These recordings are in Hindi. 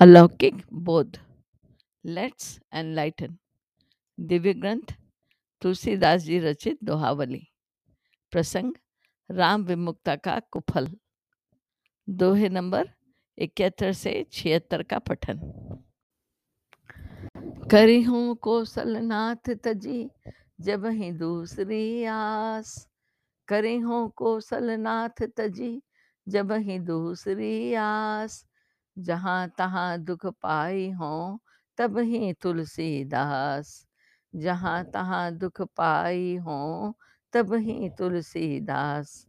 अलौकिक बोध लेट्स एनलाइटन दिव्य ग्रंथ, तुलसीदास जी रचित दोहावली। प्रसंग, राम विमुक्ता का कुफल। दोहे नंबर, इकहत्तर से छिहत्तर का पठन। करी हूँ कौशलनाथ तजी, जब ही दूसरी आस। करी हूँ कौशलनाथ तजी, जब ही दूसरी आस। जहाँ तहाँ दुख पाई हों तब ही तुलसीदास। जहाँ तहाँ दुख पाई हों तब ही तुलसीदास।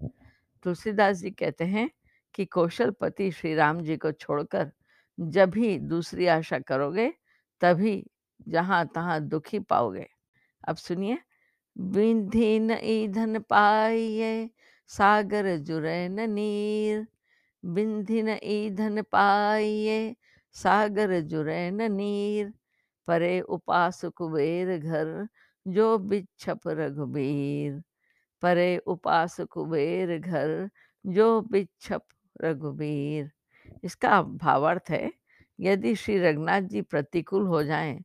तुलसीदास जी कहते हैं कि कौशलपति श्री राम जी को छोड़कर जब भी दूसरी आशा करोगे तभी जहाँ तहाँ दुखी पाओगे। अब सुनिए विधि न ईंधन पाइये सागर जुरे न नीर बिंधि न ईंधन पाइये सागर जुरे न नीर, परे उपास कुबेर घर, जो बिच्छप रघुबीर। परे उपास कुबेर घर, जो बिच्छप रघुबीर। इसका भावार्थ है, यदि श्री रघुनाथ जी प्रतिकूल हो जाएँ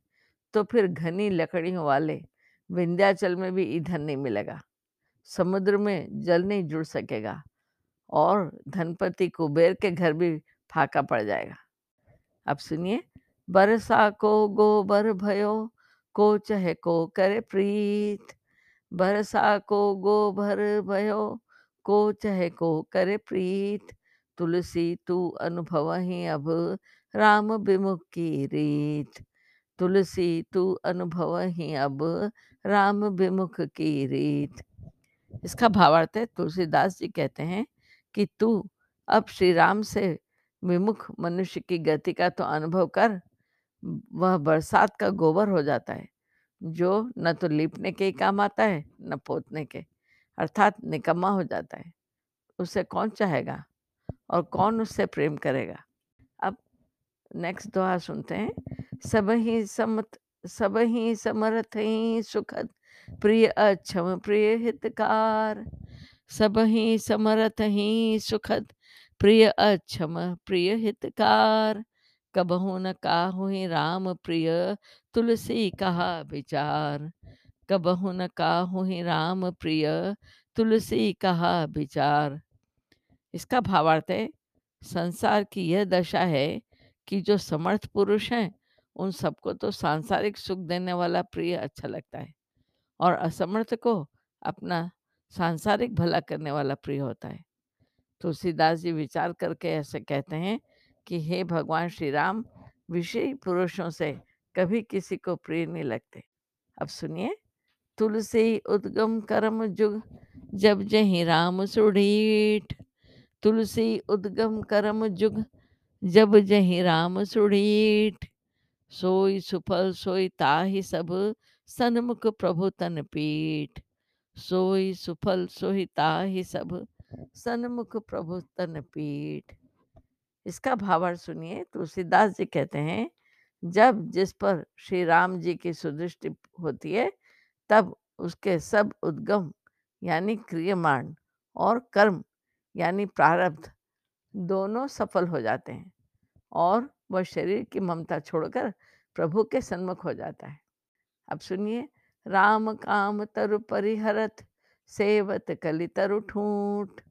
तो फिर घनी लकड़ियों वाले विंध्याचल में भी ईंधन नहीं मिलेगा। समुद्र में जल नहीं जुड़ सकेगा। और धनपति कुबेर के घर भी फाका पड़ जाएगा। अब सुनिए, बरसा को गोबर भयो, को चहे को करे प्रीत। बरसा को गोबर भयो, को चहे को करे प्रीत। तुलसी तू अनुभव ही अब राम विमुख की रीत। तुलसी तू अनुभव ही अब राम विमुख की रीत। इसका भावार्थ है, तुलसीदास जी कहते हैं कि तू अब श्री राम से विमुख मनुष्य की गति का तो अनुभव कर, वह बरसात का गोबर हो जाता है, जो न तो लीपने के ही काम आता है, न पोतने के, अर्थात निकम्मा हो जाता है। उसे कौन चाहेगा और कौन उससे प्रेम करेगा? अब नेक्स्ट दोहा सुनते हैं। सब ही समत, सब ही समर्थ ही सुखद, प्रिय अक्षम प्रिय हितकार। सब ही समर्थ ही सुखद। प्रिय अक्षम, प्रिय हितकार, कबहू न काहू ही राम प्रिय, तुलसी कहा विचार। कबहू न काहू ही राम प्रिय, तुलसी कहा विचार। इसका भावार्थ है, संसार की यह दशा है कि जो समर्थ पुरुष हैं, उन सबको तो सांसारिक सुख देने वाला प्रिय अच्छा लगता है। और असमर्थ को अपना सांसारिक भला करने वाला प्रिय होता है। तुलसीदास जी विचार करके ऐसे कहते हैं कि, हे भगवान श्री राम, विषयी पुरुषों से कभी किसी को प्रिय नहीं लगते। अब सुनिए, तुलसी उद्गम कर्म जुग, जब जही राम सुढ़ीठ। तुलसी उद्गम कर्म जुग, जब जही राम सुढ़ीठ। सोई सुफल सोई ताहि सब, सन्मुख प्रभु तन पीठ। सोई सुफल सोई ताहि सब, सन्मुख प्रभु तन पीठ। इसका भावार्थ सुनिए, तुलसीदास जी कहते हैं, जब जिस पर श्री राम जी की सुदृष्टि होती है, तब उसके सब उद्गम यानी क्रियमाण और कर्म यानी प्रारब्ध दोनों सफल हो जाते हैं और वह शरीर की ममता छोड़कर प्रभु के सन्मुख हो जाता है। अब सुनिए राम काम तरु परिहरत, सेवत कलि तरु ठूठ।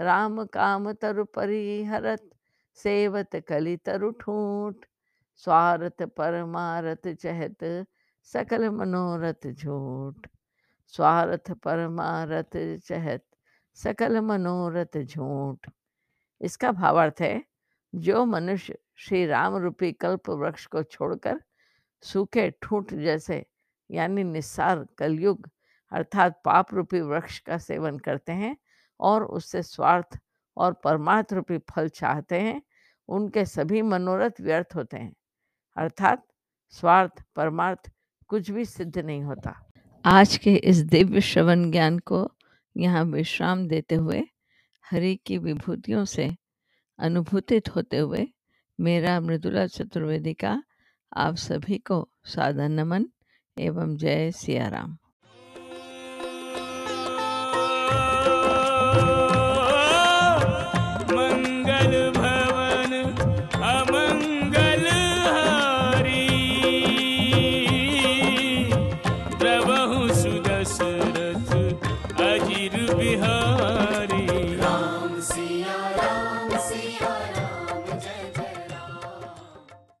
राम काम तरु परिहरत, सेवत कलि तरु ठूठ। स्वार्थ परमारथ चहत, सकल मनोरथ झूठ। स्वार्थ परमारथ चहत, सकल मनोरथ झूठ। इसका भावार्थ है, जो मनुष्य श्री राम रूपी कल्प वृक्ष को छोड़कर सूखे ठूठ जैसे यानी निस्सार कलयुग अर्थात पाप रूपी वृक्ष का सेवन करते हैं और उससे स्वार्थ और परमार्थ रूपी फल चाहते हैं, उनके सभी मनोरथ व्यर्थ होते हैं। अर्थात स्वार्थ, परमार्थ कुछ भी सिद्ध नहीं होता। आज के इस दिव्य श्रवण ज्ञान को यहाँ विश्राम देते हुए, हरि की विभूतियों से अनुभूतित होते हुए मेरा मृदुला चतुर्वेदी का आप सभी को सादर नमन। एवं जय सिया राम। मंगल भवन अमंगल हारी। द्रवहु सुदशरथ अजिर बिहारी।